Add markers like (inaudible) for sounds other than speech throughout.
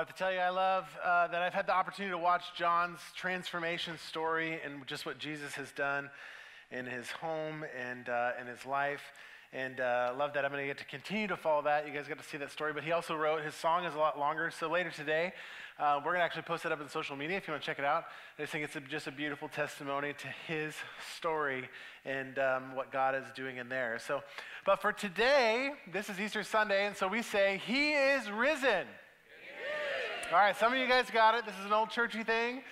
I have to tell you, I love uh, that I've had the opportunity to watch John's transformation story and just what Jesus has done in his home and uh, in his life. And uh, love that I'm going to get to continue to follow that. You guys got to see that story. But he also wrote, his song is a lot longer. So later today, uh, we're going to actually post it up in social media if you want to check it out. I just think it's a, just a beautiful testimony to his story and um, what God is doing in there. So, but for today, this is Easter Sunday, and so we say, He is risen. All right, some of you guys got it. This is an old churchy thing.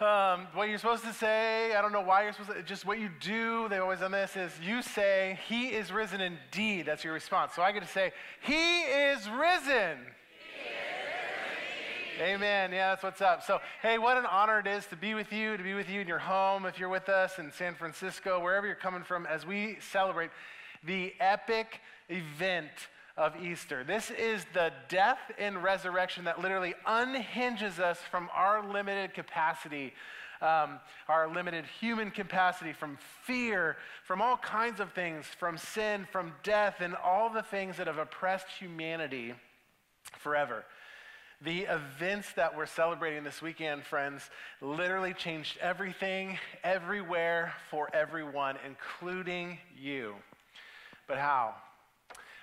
Um, what you're supposed to say, I don't know why you're supposed to, just what you do, they've always done this, is you say, He is risen indeed. That's your response. So I get to say, He is risen. Amen. Yeah, that's what's up. So, hey, what an honor it is to be with you, to be with you in your home, if you're with us in San Francisco, wherever you're coming from, as we celebrate the epic event of Easter. This is the death and resurrection that literally unhinges us from our limited capacity. Um, our limited human capacity, from fear, from all kinds of things, from sin, from death, and all the things that have oppressed humanity forever. The events that we're celebrating this weekend, friends, literally changed everything, everywhere, for everyone, including you. But how?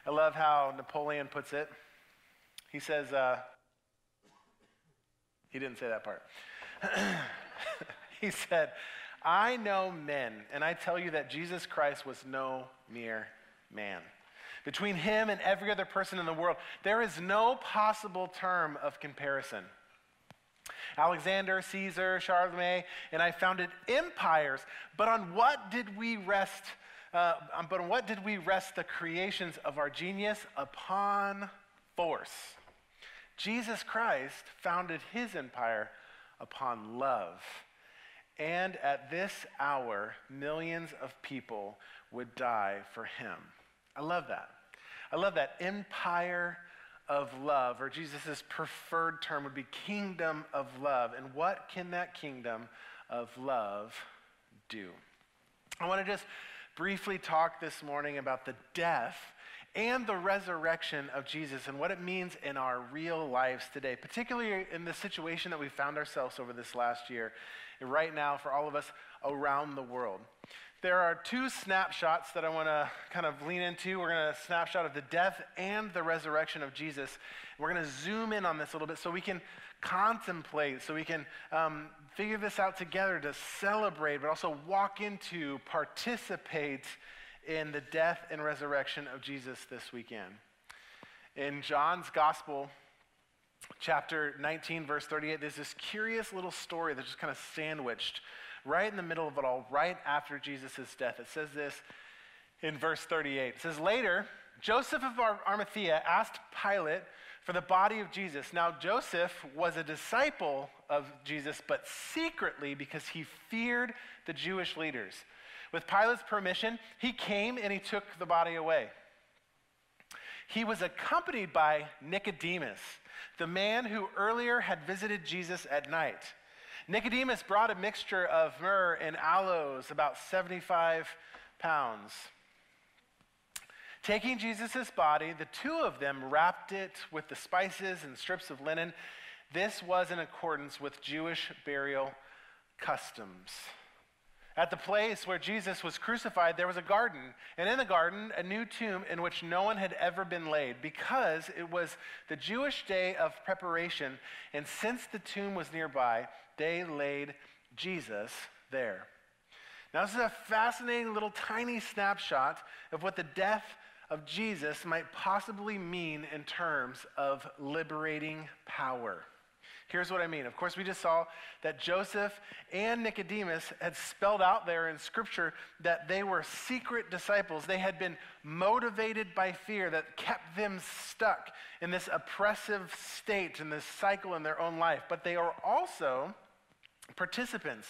I love how Napoleon puts it. He says, uh, he didn't say that part. (clears throat) he said, I know men, and I tell you that Jesus Christ was no mere man. Between him and every other person in the world, there is no possible term of comparison. Alexander, Caesar, Charlemagne, and I founded empires, but on what did we rest? Uh, but what did we rest the creations of our genius? Upon force. Jesus Christ founded his empire upon love. And at this hour, millions of people would die for him. I love that. I love that. Empire of love, or Jesus' preferred term would be kingdom of love. And what can that kingdom of love do? I want to just briefly talk this morning about the death and the resurrection of Jesus and what it means in our real lives today, particularly in the situation that we found ourselves over this last year, and right now for all of us around the world. There are two snapshots that I want to kind of lean into. We're going to snapshot of the death and the resurrection of Jesus. We're going to zoom in on this a little bit so we can contemplate, so we can um, figure this out together to celebrate, but also walk into, participate in the death and resurrection of Jesus this weekend. In John's Gospel, chapter 19, verse 38, there's this curious little story that's just kind of sandwiched right in the middle of it all, right after Jesus' death. It says this in verse 38. It says, Later, Joseph of Arimathea asked Pilate for the body of Jesus. Now, Joseph was a disciple of Jesus, but secretly because he feared the Jewish leaders. With Pilate's permission, he came and he took the body away. He was accompanied by Nicodemus, the man who earlier had visited Jesus at night. Nicodemus brought a mixture of myrrh and aloes, about 75 pounds. Taking Jesus' body, the two of them wrapped it with the spices and strips of linen. This was in accordance with Jewish burial customs. At the place where Jesus was crucified, there was a garden, and in the garden, a new tomb in which no one had ever been laid, because it was the Jewish day of preparation, and since the tomb was nearby, they laid Jesus there. Now, this is a fascinating little tiny snapshot of what the death of Jesus might possibly mean in terms of liberating power. Here's what I mean. Of course, we just saw that Joseph and Nicodemus had spelled out there in Scripture that they were secret disciples. They had been motivated by fear that kept them stuck in this oppressive state, in this cycle in their own life. But they are also participants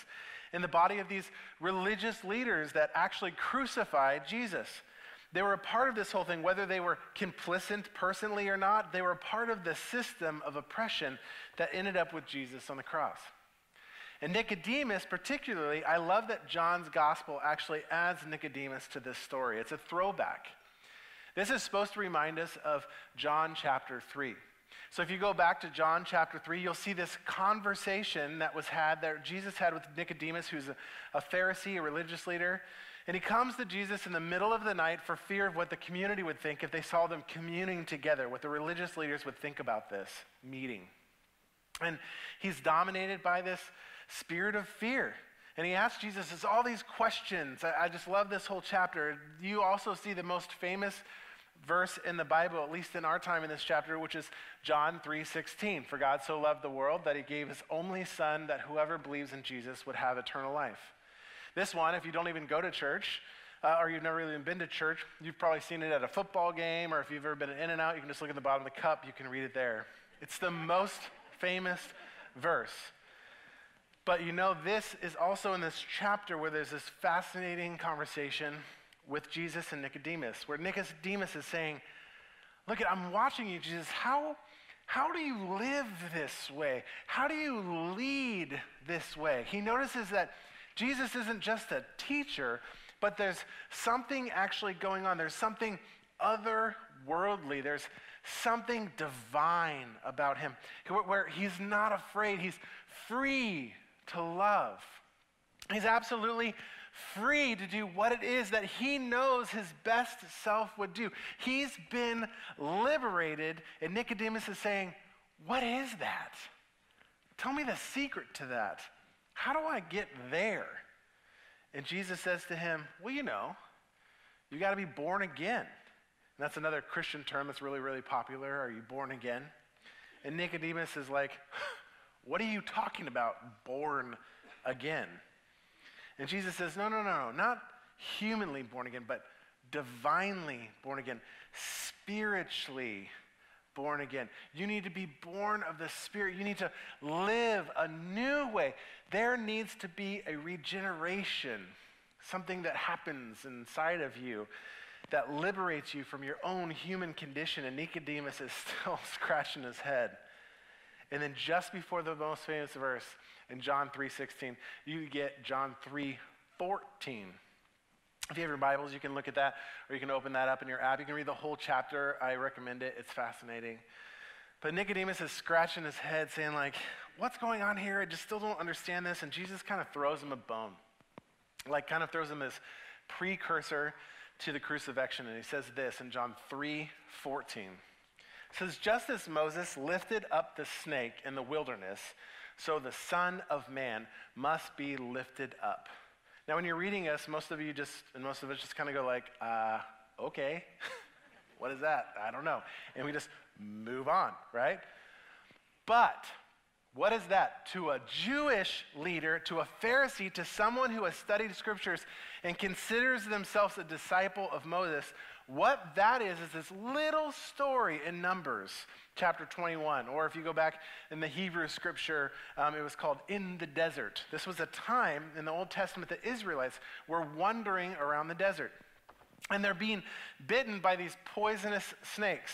in the body of these religious leaders that actually crucified Jesus. They were a part of this whole thing, whether they were complicit personally or not, they were a part of the system of oppression that ended up with Jesus on the cross. And Nicodemus, particularly, I love that John's gospel actually adds Nicodemus to this story. It's a throwback. This is supposed to remind us of John chapter 3. So if you go back to John chapter 3, you'll see this conversation that was had that Jesus had with Nicodemus, who's a, a Pharisee, a religious leader. And he comes to Jesus in the middle of the night for fear of what the community would think if they saw them communing together, what the religious leaders would think about this meeting. And he's dominated by this spirit of fear. And he asks Jesus it's all these questions. I, I just love this whole chapter. You also see the most famous verse in the Bible, at least in our time in this chapter, which is John 3:16. For God so loved the world that he gave his only son that whoever believes in Jesus would have eternal life. This one, if you don't even go to church, uh, or you've never even been to church, you've probably seen it at a football game, or if you've ever been in and out, you can just look at the bottom of the cup, you can read it there. It's the most famous verse. But you know, this is also in this chapter where there's this fascinating conversation with Jesus and Nicodemus, where Nicodemus is saying, Look, I'm watching you, Jesus. How, how do you live this way? How do you lead this way? He notices that Jesus isn't just a teacher, but there's something actually going on. There's something otherworldly. There's something divine about him where he's not afraid. He's free to love. He's absolutely free to do what it is that he knows his best self would do. He's been liberated, and Nicodemus is saying, What is that? Tell me the secret to that. How do I get there? And Jesus says to him, Well, you know, you got to be born again. And that's another Christian term that's really, really popular. Are you born again? And Nicodemus is like, (laughs) what are you talking about, born again? And Jesus says, No, no, no, not humanly born again, but divinely born again, spiritually born again. You need to be born of the Spirit. You need to live a new way. There needs to be a regeneration, something that happens inside of you that liberates you from your own human condition. And Nicodemus is (laughs) still scratching his head. And then just before the most famous verse in John 3:16, you get John 3:14. If you have your Bibles, you can look at that, or you can open that up in your app. You can read the whole chapter. I recommend it. It's fascinating. But Nicodemus is scratching his head, saying, like, what's going on here? I just still don't understand this. And Jesus kind of throws him a bone. Like, kind of throws him this precursor to the crucifixion. And he says this in John 3 14 says, Just as Moses lifted up the snake in the wilderness, so the Son of Man must be lifted up. Now, when you're reading us, most of you just, and most of us just kind of go like, uh, okay, (laughs) what is that? I don't know. And we just move on, right? But what is that? To a Jewish leader, to a Pharisee, to someone who has studied scriptures and considers themselves a disciple of Moses, what that is, is this little story in Numbers chapter 21. Or if you go back in the Hebrew scripture, um, it was called In the Desert. This was a time in the Old Testament that Israelites were wandering around the desert. And they're being bitten by these poisonous snakes.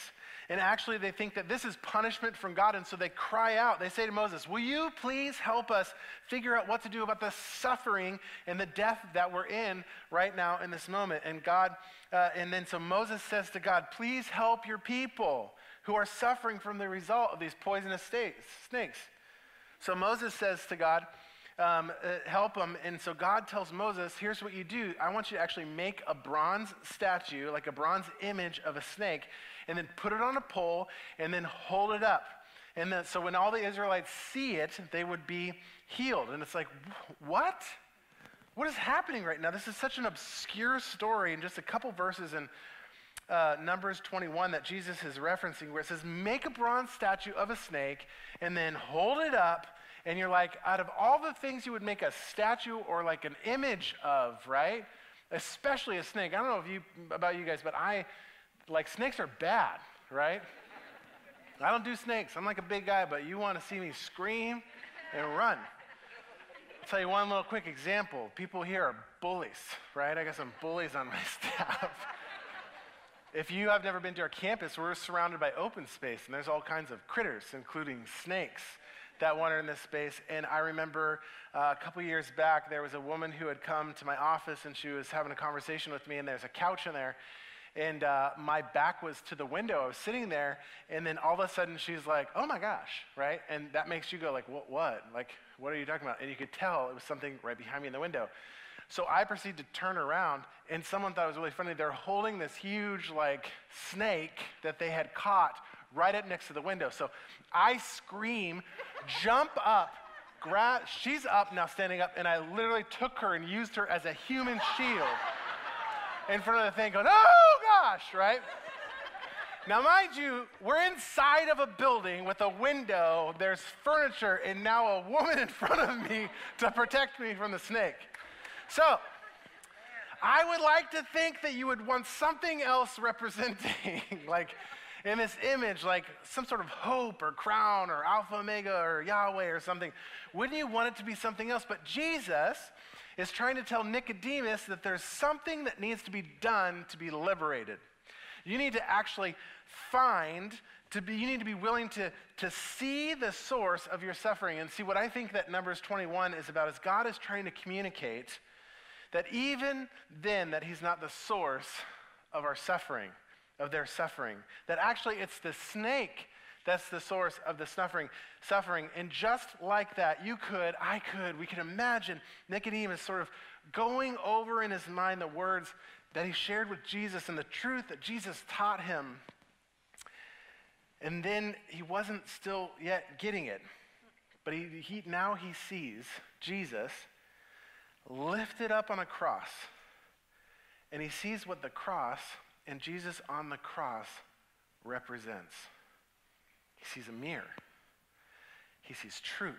And actually, they think that this is punishment from God. And so they cry out. They say to Moses, Will you please help us figure out what to do about the suffering and the death that we're in right now in this moment? And God, uh, and then so Moses says to God, Please help your people who are suffering from the result of these poisonous snakes. So Moses says to God, um, uh, help them. And so God tells Moses, here's what you do. I want you to actually make a bronze statue, like a bronze image of a snake, and then put it on a pole and then hold it up. And then, so when all the Israelites see it, they would be healed. And it's like, what? What is happening right now? This is such an obscure story in just a couple verses in uh, Numbers 21 that Jesus is referencing, where it says, Make a bronze statue of a snake and then hold it up. And you're like, out of all the things you would make a statue or like an image of, right? Especially a snake. I don't know if you, about you guys, but I, like snakes are bad, right? I don't do snakes. I'm like a big guy, but you want to see me scream and run. I'll tell you one little quick example. People here are bullies, right? I got some bullies on my (laughs) staff. if you have never been to our campus, we're surrounded by open space, and there's all kinds of critters, including snakes that wander in this space. And I remember uh, a couple years back, there was a woman who had come to my office, and she was having a conversation with me, and there's a couch in there. and uh, my back was to the window. I was sitting there, and then all of a sudden she's like, "Oh my gosh!" Right, and that makes you go like, "What? What? Like, what are you talking about?" And you could tell it was something right behind me in the window. So I proceeded to turn around, and someone thought it was really funny. They're holding this huge like snake that they had caught right up next to the window. So I scream, jump up. Grab, she's up now, standing up, and I literally took her and used her as a human shield in front of the thing going, oh gosh, right? Now, mind you, we're inside of a building with a window, there's furniture, and now a woman in front of me to protect me from the snake. So, I would like to think that you would want something else representing, (laughs) like in this image, like some sort of hope or crown or Alpha Omega or Yahweh or something. Wouldn't you want it to be something else? But Jesus is trying to tell Nicodemus that there's something that needs to be done to be liberated. You need to actually find, to be, you need to be willing to, to see the source of your suffering. And see, what I think that Numbers 21 is about is God is trying to communicate that even then, that He's not the source of our suffering, of their suffering. That actually it's the snake that's the source of the suffering. Suffering, and just like that, you could, I could, we could imagine Nicodemus sort of going over in his mind the words that he shared with Jesus and the truth that Jesus taught him. And then he wasn't still yet getting it, but he, he now he sees Jesus lifted up on a cross, and he sees what the cross and Jesus on the cross represents. He sees a mirror. He sees truth.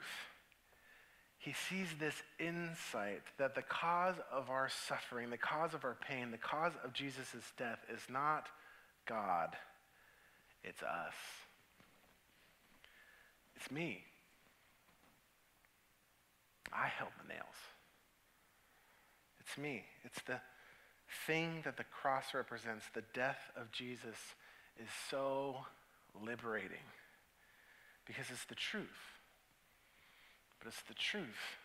He sees this insight that the cause of our suffering, the cause of our pain, the cause of Jesus' death is not God, it's us. It's me. I held the nails. It's me. It's the thing that the cross represents. The death of Jesus is so liberating because it's the truth. But it's the truth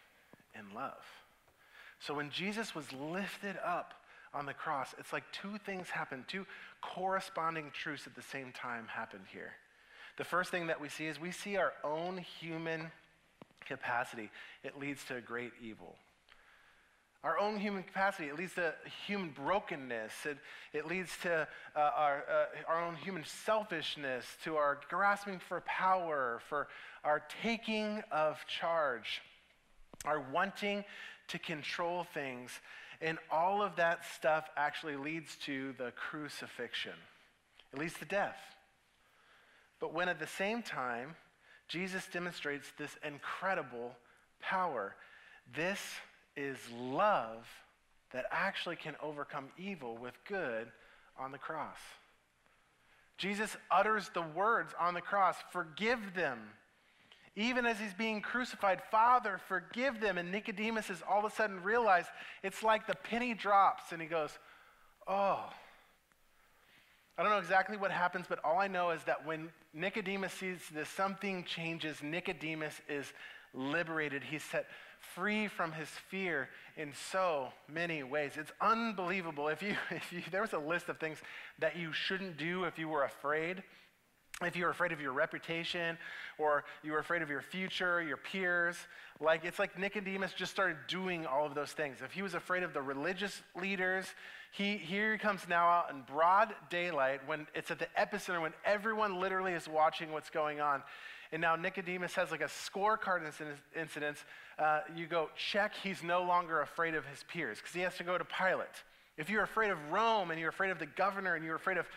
in love. So when Jesus was lifted up on the cross, it's like two things happened, two corresponding truths at the same time happened here. The first thing that we see is we see our own human capacity. It leads to a great evil our own human capacity. It leads to human brokenness. It, it leads to uh, our, uh, our own human selfishness, to our grasping for power, for our taking of charge, our wanting to control things. And all of that stuff actually leads to the crucifixion. It leads to death. But when at the same time, Jesus demonstrates this incredible power, this is love that actually can overcome evil with good on the cross. Jesus utters the words on the cross, forgive them. Even as he's being crucified, Father, forgive them. And Nicodemus has all of a sudden realized it's like the penny drops, and he goes, Oh. I don't know exactly what happens, but all I know is that when Nicodemus sees this, something changes. Nicodemus is liberated. He's set free from his fear in so many ways. It's unbelievable. If you, (laughs) if you, there was a list of things that you shouldn't do if you were afraid, if you were afraid of your reputation or you were afraid of your future, your peers, like it's like Nicodemus just started doing all of those things. If he was afraid of the religious leaders, he here he comes now out in broad daylight when it's at the epicenter when everyone literally is watching what's going on. And now Nicodemus has like a scorecard in this incidents. Uh, you go, check, he's no longer afraid of his peers because he has to go to Pilate. If you're afraid of Rome and you're afraid of the governor and you're afraid of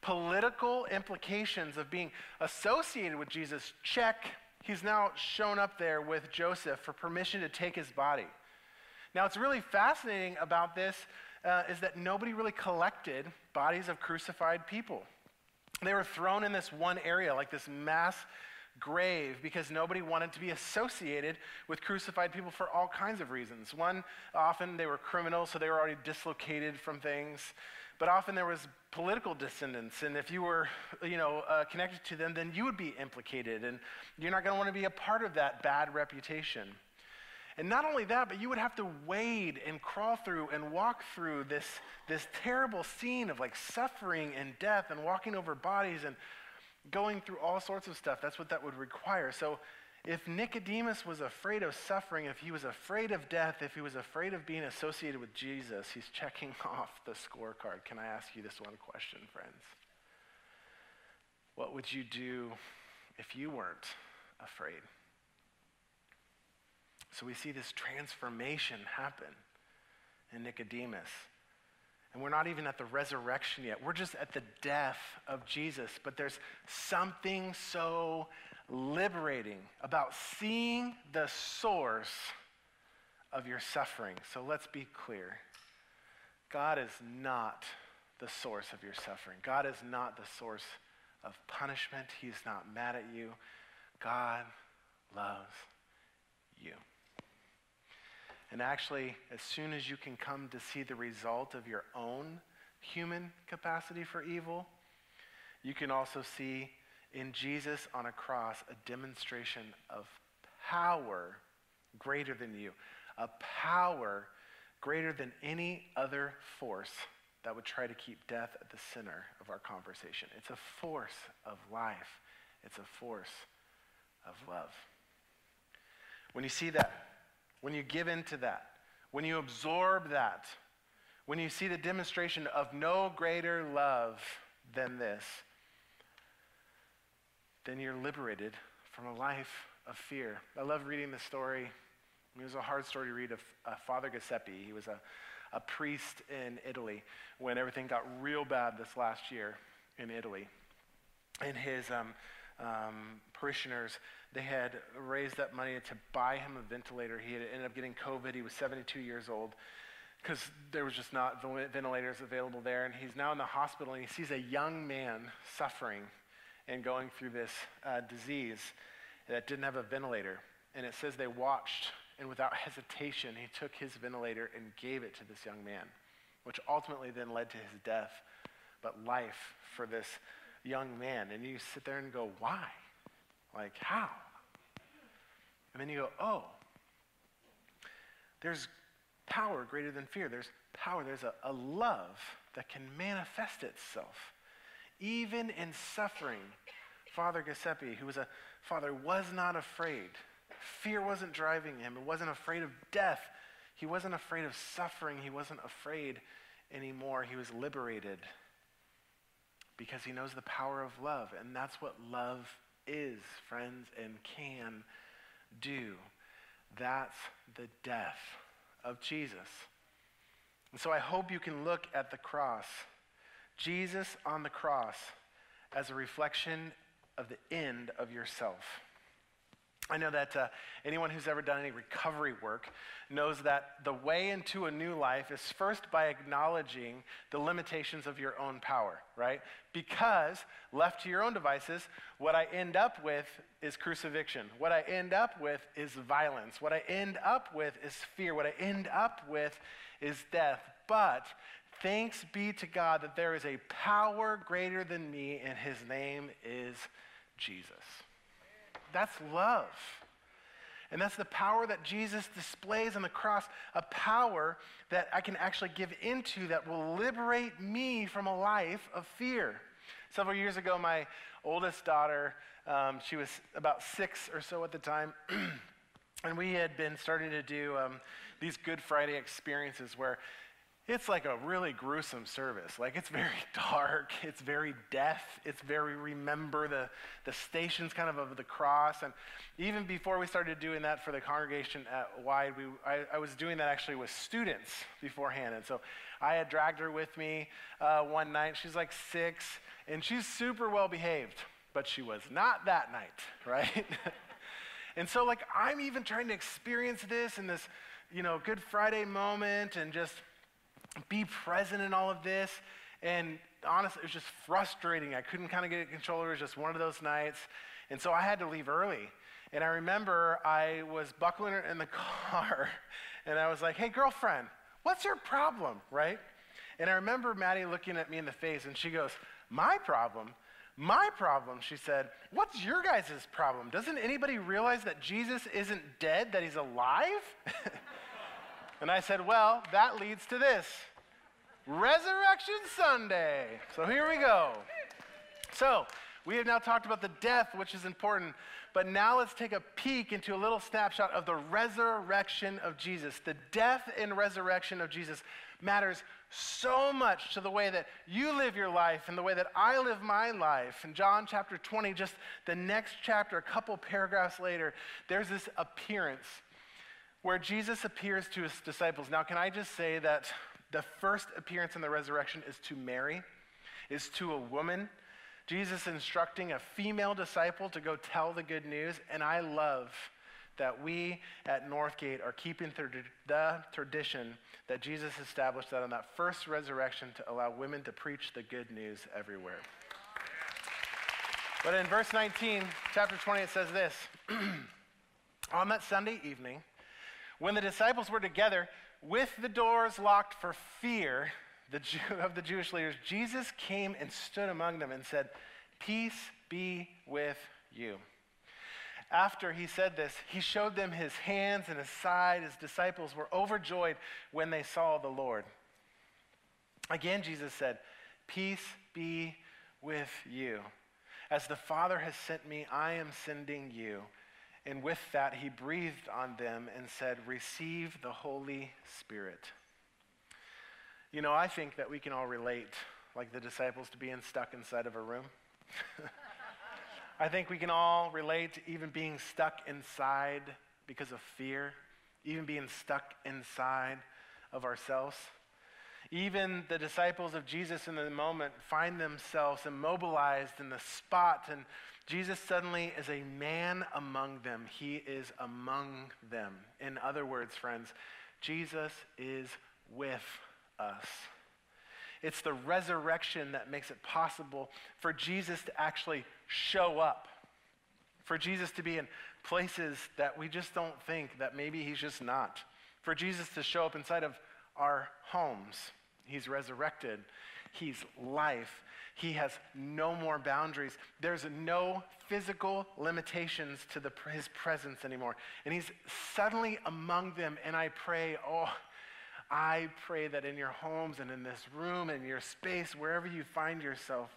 political implications of being associated with Jesus, check, he's now shown up there with Joseph for permission to take his body. Now, what's really fascinating about this uh, is that nobody really collected bodies of crucified people. They were thrown in this one area, like this mass grave because nobody wanted to be associated with crucified people for all kinds of reasons. One, often they were criminals, so they were already dislocated from things. But often there was political descendants, and if you were, you know, uh, connected to them, then you would be implicated, and you're not going to want to be a part of that bad reputation. And not only that, but you would have to wade and crawl through and walk through this, this terrible scene of like suffering and death and walking over bodies and going through all sorts of stuff. That's what that would require. So if Nicodemus was afraid of suffering, if he was afraid of death, if he was afraid of being associated with Jesus, he's checking (laughs) off the scorecard. Can I ask you this one question, friends? What would you do if you weren't afraid? So we see this transformation happen in Nicodemus. And we're not even at the resurrection yet. We're just at the death of Jesus. But there's something so liberating about seeing the source of your suffering. So let's be clear God is not the source of your suffering, God is not the source of punishment. He's not mad at you. God loves you. And actually, as soon as you can come to see the result of your own human capacity for evil, you can also see in Jesus on a cross a demonstration of power greater than you, a power greater than any other force that would try to keep death at the center of our conversation. It's a force of life, it's a force of love. When you see that, when you give into that, when you absorb that, when you see the demonstration of no greater love than this, then you're liberated from a life of fear. I love reading the story. It was a hard story to read of uh, Father Giuseppe. He was a, a priest in Italy when everything got real bad this last year in Italy. And his um, um, parishioners, they had raised up money to buy him a ventilator. He had ended up getting COVID. He was 72 years old because there was just not ventilators available there. And he's now in the hospital and he sees a young man suffering and going through this uh, disease that didn't have a ventilator. And it says they watched, and without hesitation, he took his ventilator and gave it to this young man, which ultimately then led to his death, but life for this young man. And you sit there and go, why? Like, how? And then you go, oh, there's power greater than fear. There's power, there's a, a love that can manifest itself. Even in suffering, Father Giuseppe, who was a father, was not afraid. Fear wasn't driving him. He wasn't afraid of death. He wasn't afraid of suffering. He wasn't afraid anymore. He was liberated because he knows the power of love. And that's what love is, friends, and can do. That's the death of Jesus. And so I hope you can look at the cross, Jesus on the cross, as a reflection of the end of yourself. I know that uh, anyone who's ever done any recovery work knows that the way into a new life is first by acknowledging the limitations of your own power, right? Because left to your own devices, what I end up with is crucifixion. What I end up with is violence. What I end up with is fear. What I end up with is death. But thanks be to God that there is a power greater than me, and his name is Jesus. That's love. And that's the power that Jesus displays on the cross, a power that I can actually give into that will liberate me from a life of fear. Several years ago, my oldest daughter, um, she was about six or so at the time, (clears throat) and we had been starting to do um, these Good Friday experiences where it's like a really gruesome service. Like it's very (laughs) dark, it's very death, it's very remember the, the stations kind of of the cross. And even before we started doing that for the congregation at Wide, we, I, I was doing that actually with students beforehand. And so I had dragged her with me uh, one night. She's like six, and she's super well behaved, but she was not that night, (laughs) right? and so like I'm even trying to experience this in this, you know, Good Friday moment and just be present in all of this. And honestly, it was just frustrating. I couldn't kind of get control. It was just one of those nights. And so I had to leave early. And I remember I was buckling in the (laughs) car and I was like, hey, girlfriend, what's your problem, right? And I remember Maddie looking at me in the face and she goes, my problem? My problem, she said, what's your guys' problem? Doesn't anybody realize that Jesus isn't dead, that he's alive? (laughs) and I said, well, that leads to this Resurrection Sunday. So here we go. So, we have now talked about the death, which is important, but now let's take a peek into a little snapshot of the resurrection of Jesus. The death and resurrection of Jesus matters so much to the way that you live your life and the way that I live my life. In John chapter 20, just the next chapter, a couple paragraphs later, there's this appearance where Jesus appears to his disciples. Now, can I just say that the first appearance in the resurrection is to Mary, is to a woman. Jesus instructing a female disciple to go tell the good news, and I love that we at Northgate are keeping the tradition that Jesus established that on that first resurrection to allow women to preach the good news everywhere. But in verse 19, chapter 20, it says this (clears throat) On that Sunday evening, when the disciples were together with the doors locked for fear the Jew, (laughs) of the Jewish leaders, Jesus came and stood among them and said, Peace be with you. After he said this, he showed them his hands and his side. His disciples were overjoyed when they saw the Lord. Again, Jesus said, Peace be with you. As the Father has sent me, I am sending you. And with that, he breathed on them and said, Receive the Holy Spirit. You know, I think that we can all relate, like the disciples, to being stuck inside of a room. (laughs) I think we can all relate to even being stuck inside because of fear, even being stuck inside of ourselves. Even the disciples of Jesus in the moment find themselves immobilized in the spot, and Jesus suddenly is a man among them. He is among them. In other words, friends, Jesus is with us. It's the resurrection that makes it possible for Jesus to actually show up, for Jesus to be in places that we just don't think that maybe he's just not, for Jesus to show up inside of our homes. He's resurrected. He's life. He has no more boundaries. There's no physical limitations to the, his presence anymore. And he's suddenly among them. And I pray, oh, I pray that in your homes and in this room and your space, wherever you find yourself,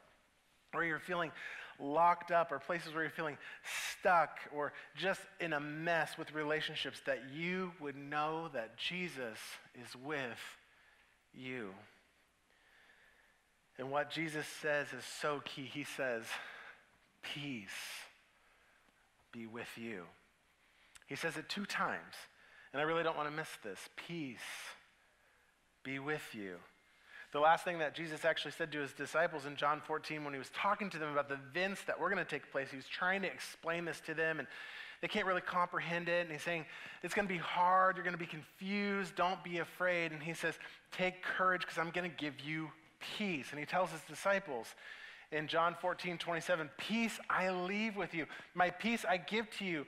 or you're feeling locked up, or places where you're feeling stuck, or just in a mess with relationships, that you would know that Jesus is with you. And what Jesus says is so key. He says, Peace be with you. He says it two times. And I really don't want to miss this. Peace be with you. The last thing that Jesus actually said to his disciples in John 14 when he was talking to them about the events that were going to take place, he was trying to explain this to them, and they can't really comprehend it. And he's saying, It's going to be hard. You're going to be confused. Don't be afraid. And he says, Take courage because I'm going to give you peace. And he tells his disciples in John 14, 27, Peace I leave with you. My peace I give to you.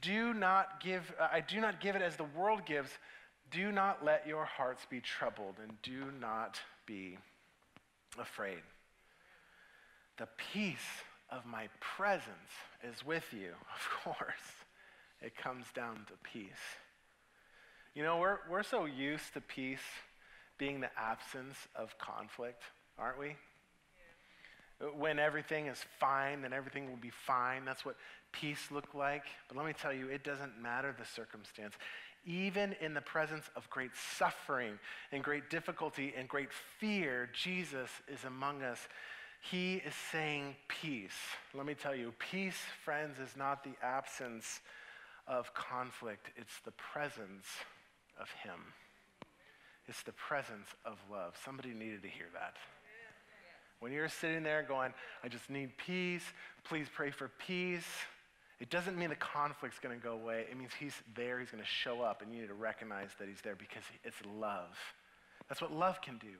Do not give, uh, I do not give it as the world gives. Do not let your hearts be troubled and do not be afraid. The peace of my presence is with you. (laughs) Of course, it comes down to peace. You know, we're, we're so used to peace being the absence of conflict, aren't we? When everything is fine, then everything will be fine. That's what peace look like. But let me tell you, it doesn't matter the circumstance even in the presence of great suffering and great difficulty and great fear, Jesus is among us. He is saying peace. Let me tell you, peace, friends, is not the absence of conflict, it's the presence of Him. It's the presence of love. Somebody needed to hear that. When you're sitting there going, I just need peace, please pray for peace. It doesn't mean the conflict's going to go away. It means he's there, he's going to show up, and you need to recognize that he's there because it's love. That's what love can do.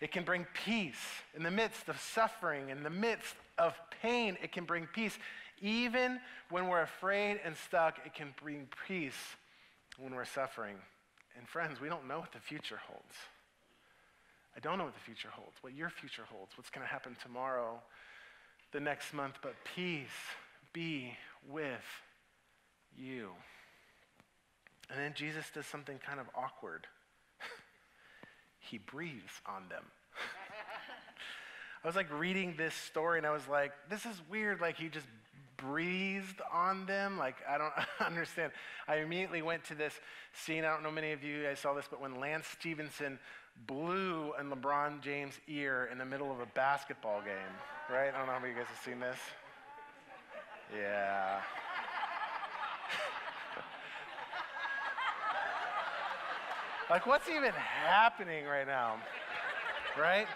It can bring peace in the midst of suffering, in the midst of pain. It can bring peace. Even when we're afraid and stuck, it can bring peace when we're suffering. And friends, we don't know what the future holds. I don't know what the future holds, what your future holds, what's going to happen tomorrow the next month, but peace be with you. And then Jesus does something kind of awkward. (laughs) he breathes on them. (laughs) I was like reading this story and I was like, this is weird. Like he just breathed on them. Like I don't (laughs) understand. I immediately went to this scene. I don't know many of you guys saw this, but when Lance Stephenson blew in LeBron James' ear in the middle of a basketball game, right? I don't know how many of you guys have seen this. Yeah. (laughs) like, what's even happening right now? Right?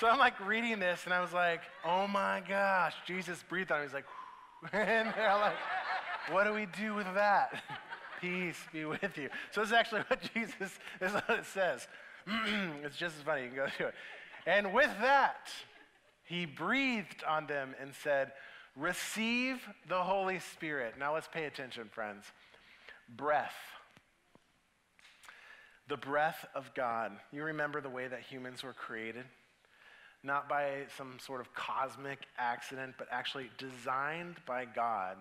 So I'm like reading this, and I was like, oh my gosh, Jesus breathed on me. He's like, (laughs) and they're like, what do we do with that? (laughs) Peace be with you. So this is actually what (laughs) Jesus, this is what it says. (clears throat) it's just as funny. You can go through it. And with that, he breathed on them and said, Receive the Holy Spirit. Now let's pay attention, friends. Breath. The breath of God. You remember the way that humans were created? Not by some sort of cosmic accident, but actually designed by God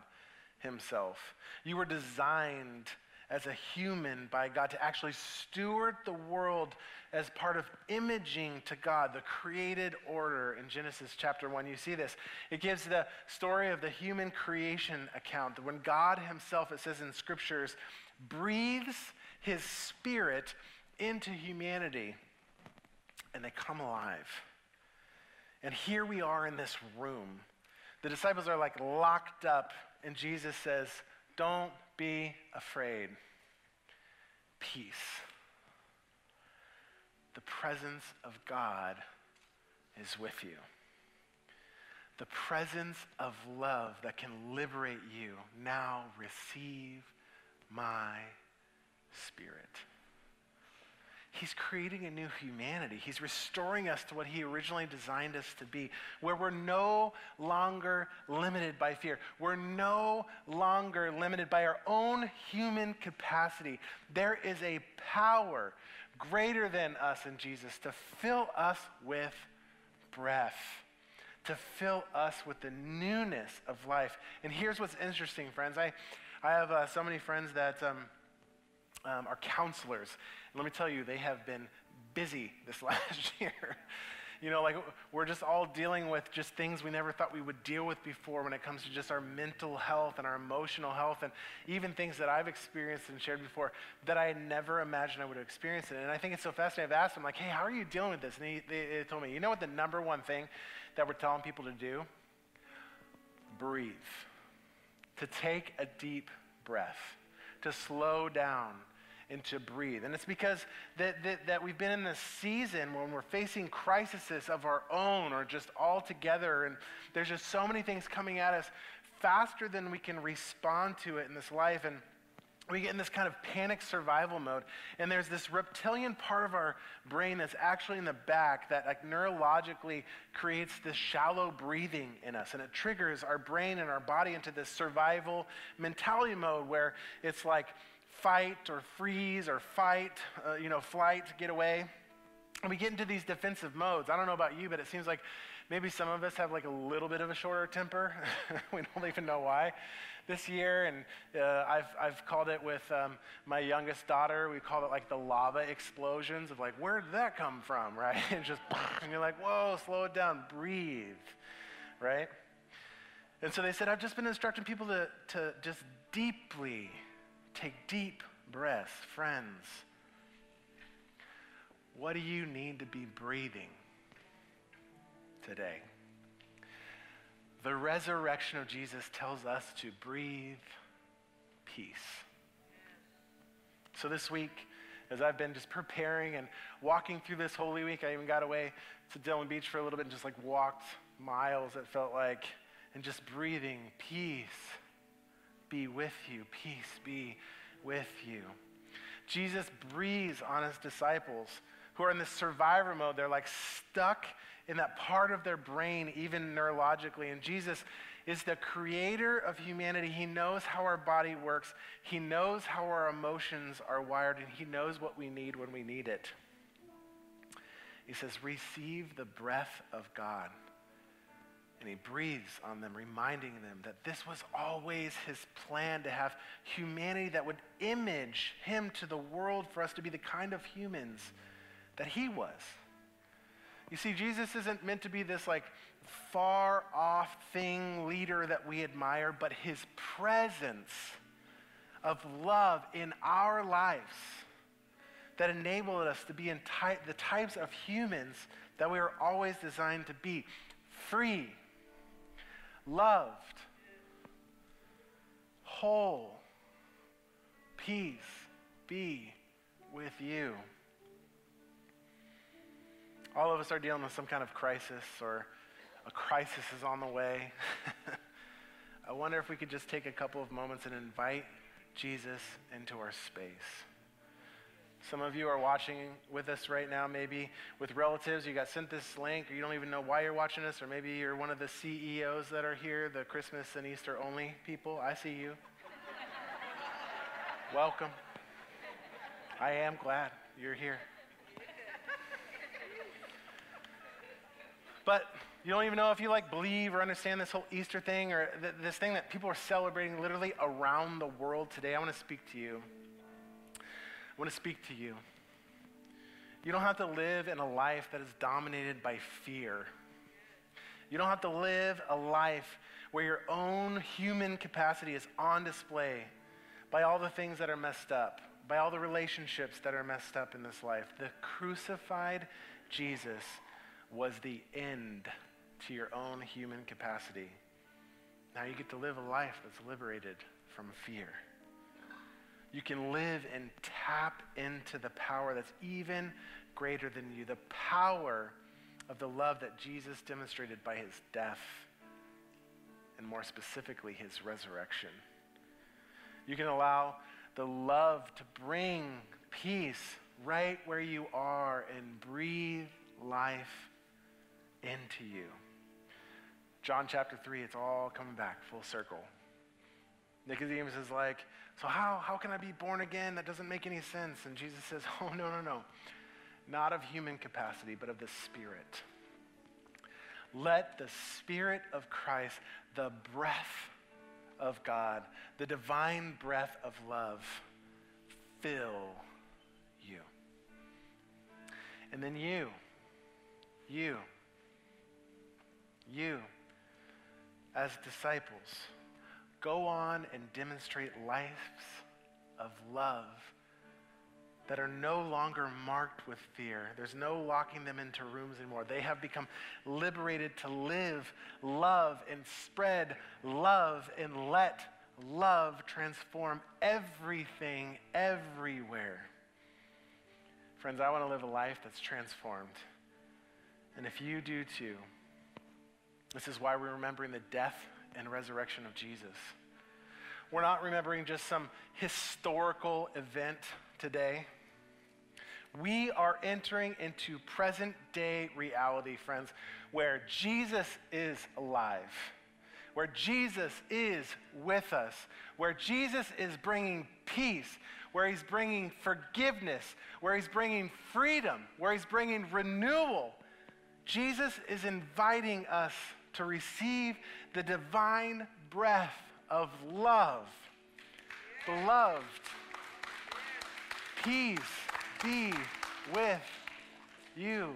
Himself. You were designed as a human by God to actually steward the world as part of imaging to God, the created order in Genesis chapter 1. You see this. It gives the story of the human creation account. When God Himself, it says in scriptures, breathes His Spirit into humanity and they come alive. And here we are in this room. The disciples are like locked up, and Jesus says, Don't be afraid. Peace. The presence of God is with you. The presence of love that can liberate you. Now receive my spirit. He's creating a new humanity. He's restoring us to what He originally designed us to be, where we're no longer limited by fear. We're no longer limited by our own human capacity. There is a power greater than us in Jesus to fill us with breath, to fill us with the newness of life. And here's what's interesting, friends. I, I have uh, so many friends that. Um, um, are counselors. And let me tell you, they have been busy this (laughs) last year. you know, like we're just all dealing with just things we never thought we would deal with before when it comes to just our mental health and our emotional health, and even things that I've experienced and shared before that I never imagined I would have experienced it. And I think it's so fascinating. I've asked them, like, hey, how are you dealing with this? And he, they, they told me, you know what the number one thing that we're telling people to do? Breathe. To take a deep breath, to slow down and to breathe. And it's because that, that, that we've been in this season when we're facing crises of our own or just all together, and there's just so many things coming at us faster than we can respond to it in this life. And we get in this kind of panic survival mode. And there's this reptilian part of our brain that's actually in the back that like neurologically creates this shallow breathing in us. And it triggers our brain and our body into this survival mentality mode where it's like, fight or freeze or fight, uh, you know, flight, get away. And we get into these defensive modes. I don't know about you, but it seems like maybe some of us have like a little bit of a shorter temper. (laughs) we don't even know why this year. And uh, I've, I've called it with um, my youngest daughter, we call it like the lava explosions of like, where did that come from, (laughs) right? and just, (laughs) and you're like, whoa, slow it down, breathe, right? And so they said, I've just been instructing people to, to just deeply Take deep breaths. Friends, what do you need to be breathing today? The resurrection of Jesus tells us to breathe peace. So this week, as I've been just preparing and walking through this Holy Week, I even got away to Dillon Beach for a little bit and just like walked miles, it felt like, and just breathing peace be with you. Peace be with you. Jesus breathes on his disciples who are in this survivor mode. They're like stuck in that part of their brain, even neurologically. And Jesus is the creator of humanity. He knows how our body works, He knows how our emotions are wired, and He knows what we need when we need it. He says, Receive the breath of God. And he breathes on them, reminding them that this was always his plan to have humanity that would image him to the world for us to be the kind of humans that he was. You see, Jesus isn't meant to be this like far off thing leader that we admire, but his presence of love in our lives that enabled us to be in ty- the types of humans that we were always designed to be free, loved, whole, peace be with you. All of us are dealing with some kind of crisis or a crisis is on the way. (laughs) I wonder if we could just take a couple of moments and invite Jesus into our space. Some of you are watching with us right now, maybe with relatives. You got sent this link, or you don't even know why you're watching this, or maybe you're one of the CEOs that are here, the Christmas and Easter only people. I see you. (laughs) Welcome. I am glad you're here. But you don't even know if you like believe or understand this whole Easter thing or th- this thing that people are celebrating literally around the world today. I want to speak to you. I want to speak to you. You don't have to live in a life that is dominated by fear. You don't have to live a life where your own human capacity is on display by all the things that are messed up, by all the relationships that are messed up in this life. The crucified Jesus was the end to your own human capacity. Now you get to live a life that's liberated from fear. You can live and tap into the power that's even greater than you, the power of the love that Jesus demonstrated by his death, and more specifically, his resurrection. You can allow the love to bring peace right where you are and breathe life into you. John chapter 3, it's all coming back full circle. Nicodemus is like, So how, how can I be born again? That doesn't make any sense. And Jesus says, (laughs) Oh, no, no, no. Not of human capacity, but of the Spirit. Let the Spirit of Christ, the breath of God, the divine breath of love, fill you. And then you, you, you, as disciples, go on and demonstrate lives of love that are no longer marked with fear. There's no locking them into rooms anymore. They have become liberated to live, love, and spread love and let love transform everything everywhere. Friends, I want to live a life that's transformed. And if you do too, this is why we're remembering the death and resurrection of Jesus. We're not remembering just some historical event today. We are entering into present day reality, friends, where Jesus is alive, where Jesus is with us, where Jesus is bringing peace, where he's bringing forgiveness, where he's bringing freedom, where he's bringing renewal. Jesus is inviting us to receive the divine breath of love. Beloved, peace be with you.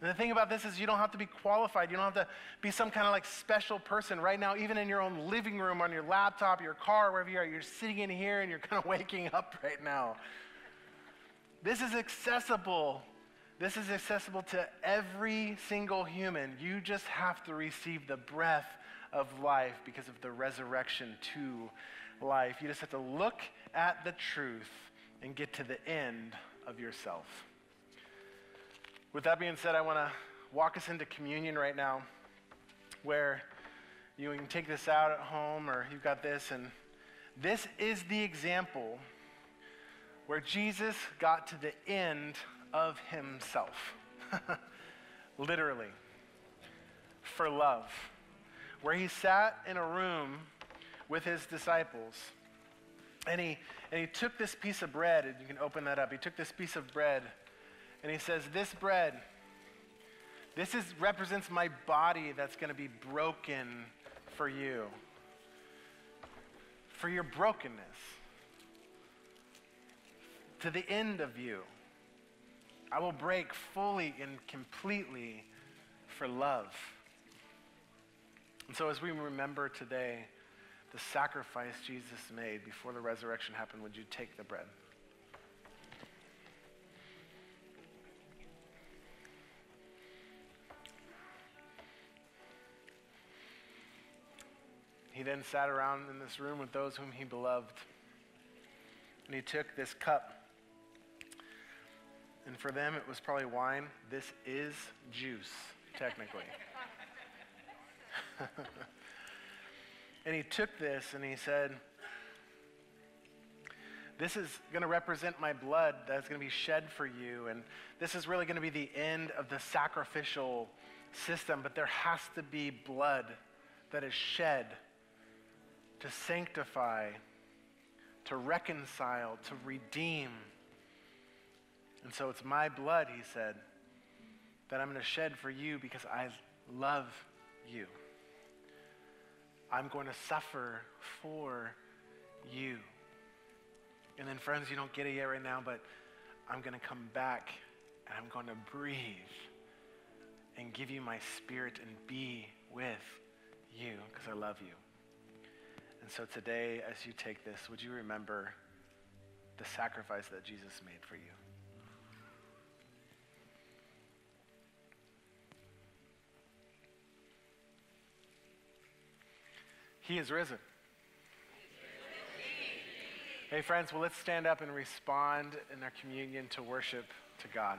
And the thing about this is, you don't have to be qualified. You don't have to be some kind of like special person. Right now, even in your own living room, on your laptop, your car, wherever you are, you're sitting in here and you're kind of (laughs) waking up right now. This is accessible this is accessible to every single human. You just have to receive the breath of life because of the resurrection to life. You just have to look at the truth and get to the end of yourself. With that being said, I want to walk us into communion right now where you can take this out at home or you've got this and this is the example where Jesus got to the end of himself. (laughs) Literally. For love. Where he sat in a room with his disciples and he, and he took this piece of bread, and you can open that up. He took this piece of bread and he says, This bread, This is, represents my body that's going to be broken for you, for your brokenness, to the end of you. I will break fully and completely for love. And so, as we remember today the sacrifice Jesus made before the resurrection happened, would you take the bread? He then sat around in this room with those whom he beloved. And he took this cup. And for them, it was probably wine. This is juice, technically. (laughs) and he took this and he said, This is going to represent my blood that's going to be shed for you. And this is really going to be the end of the sacrificial system. But there has to be blood that is shed to sanctify, to reconcile, to redeem. And so it's my blood, he said, that I'm going to shed for you because I love you. I'm going to suffer for you. And then, friends, you don't get it yet right now, but I'm going to come back and I'm going to breathe and give you my spirit and be with you because I love you. And so today, as you take this, would you remember the sacrifice that Jesus made for you? He is risen. Hey, friends, well, let's stand up and respond in our communion to worship to God.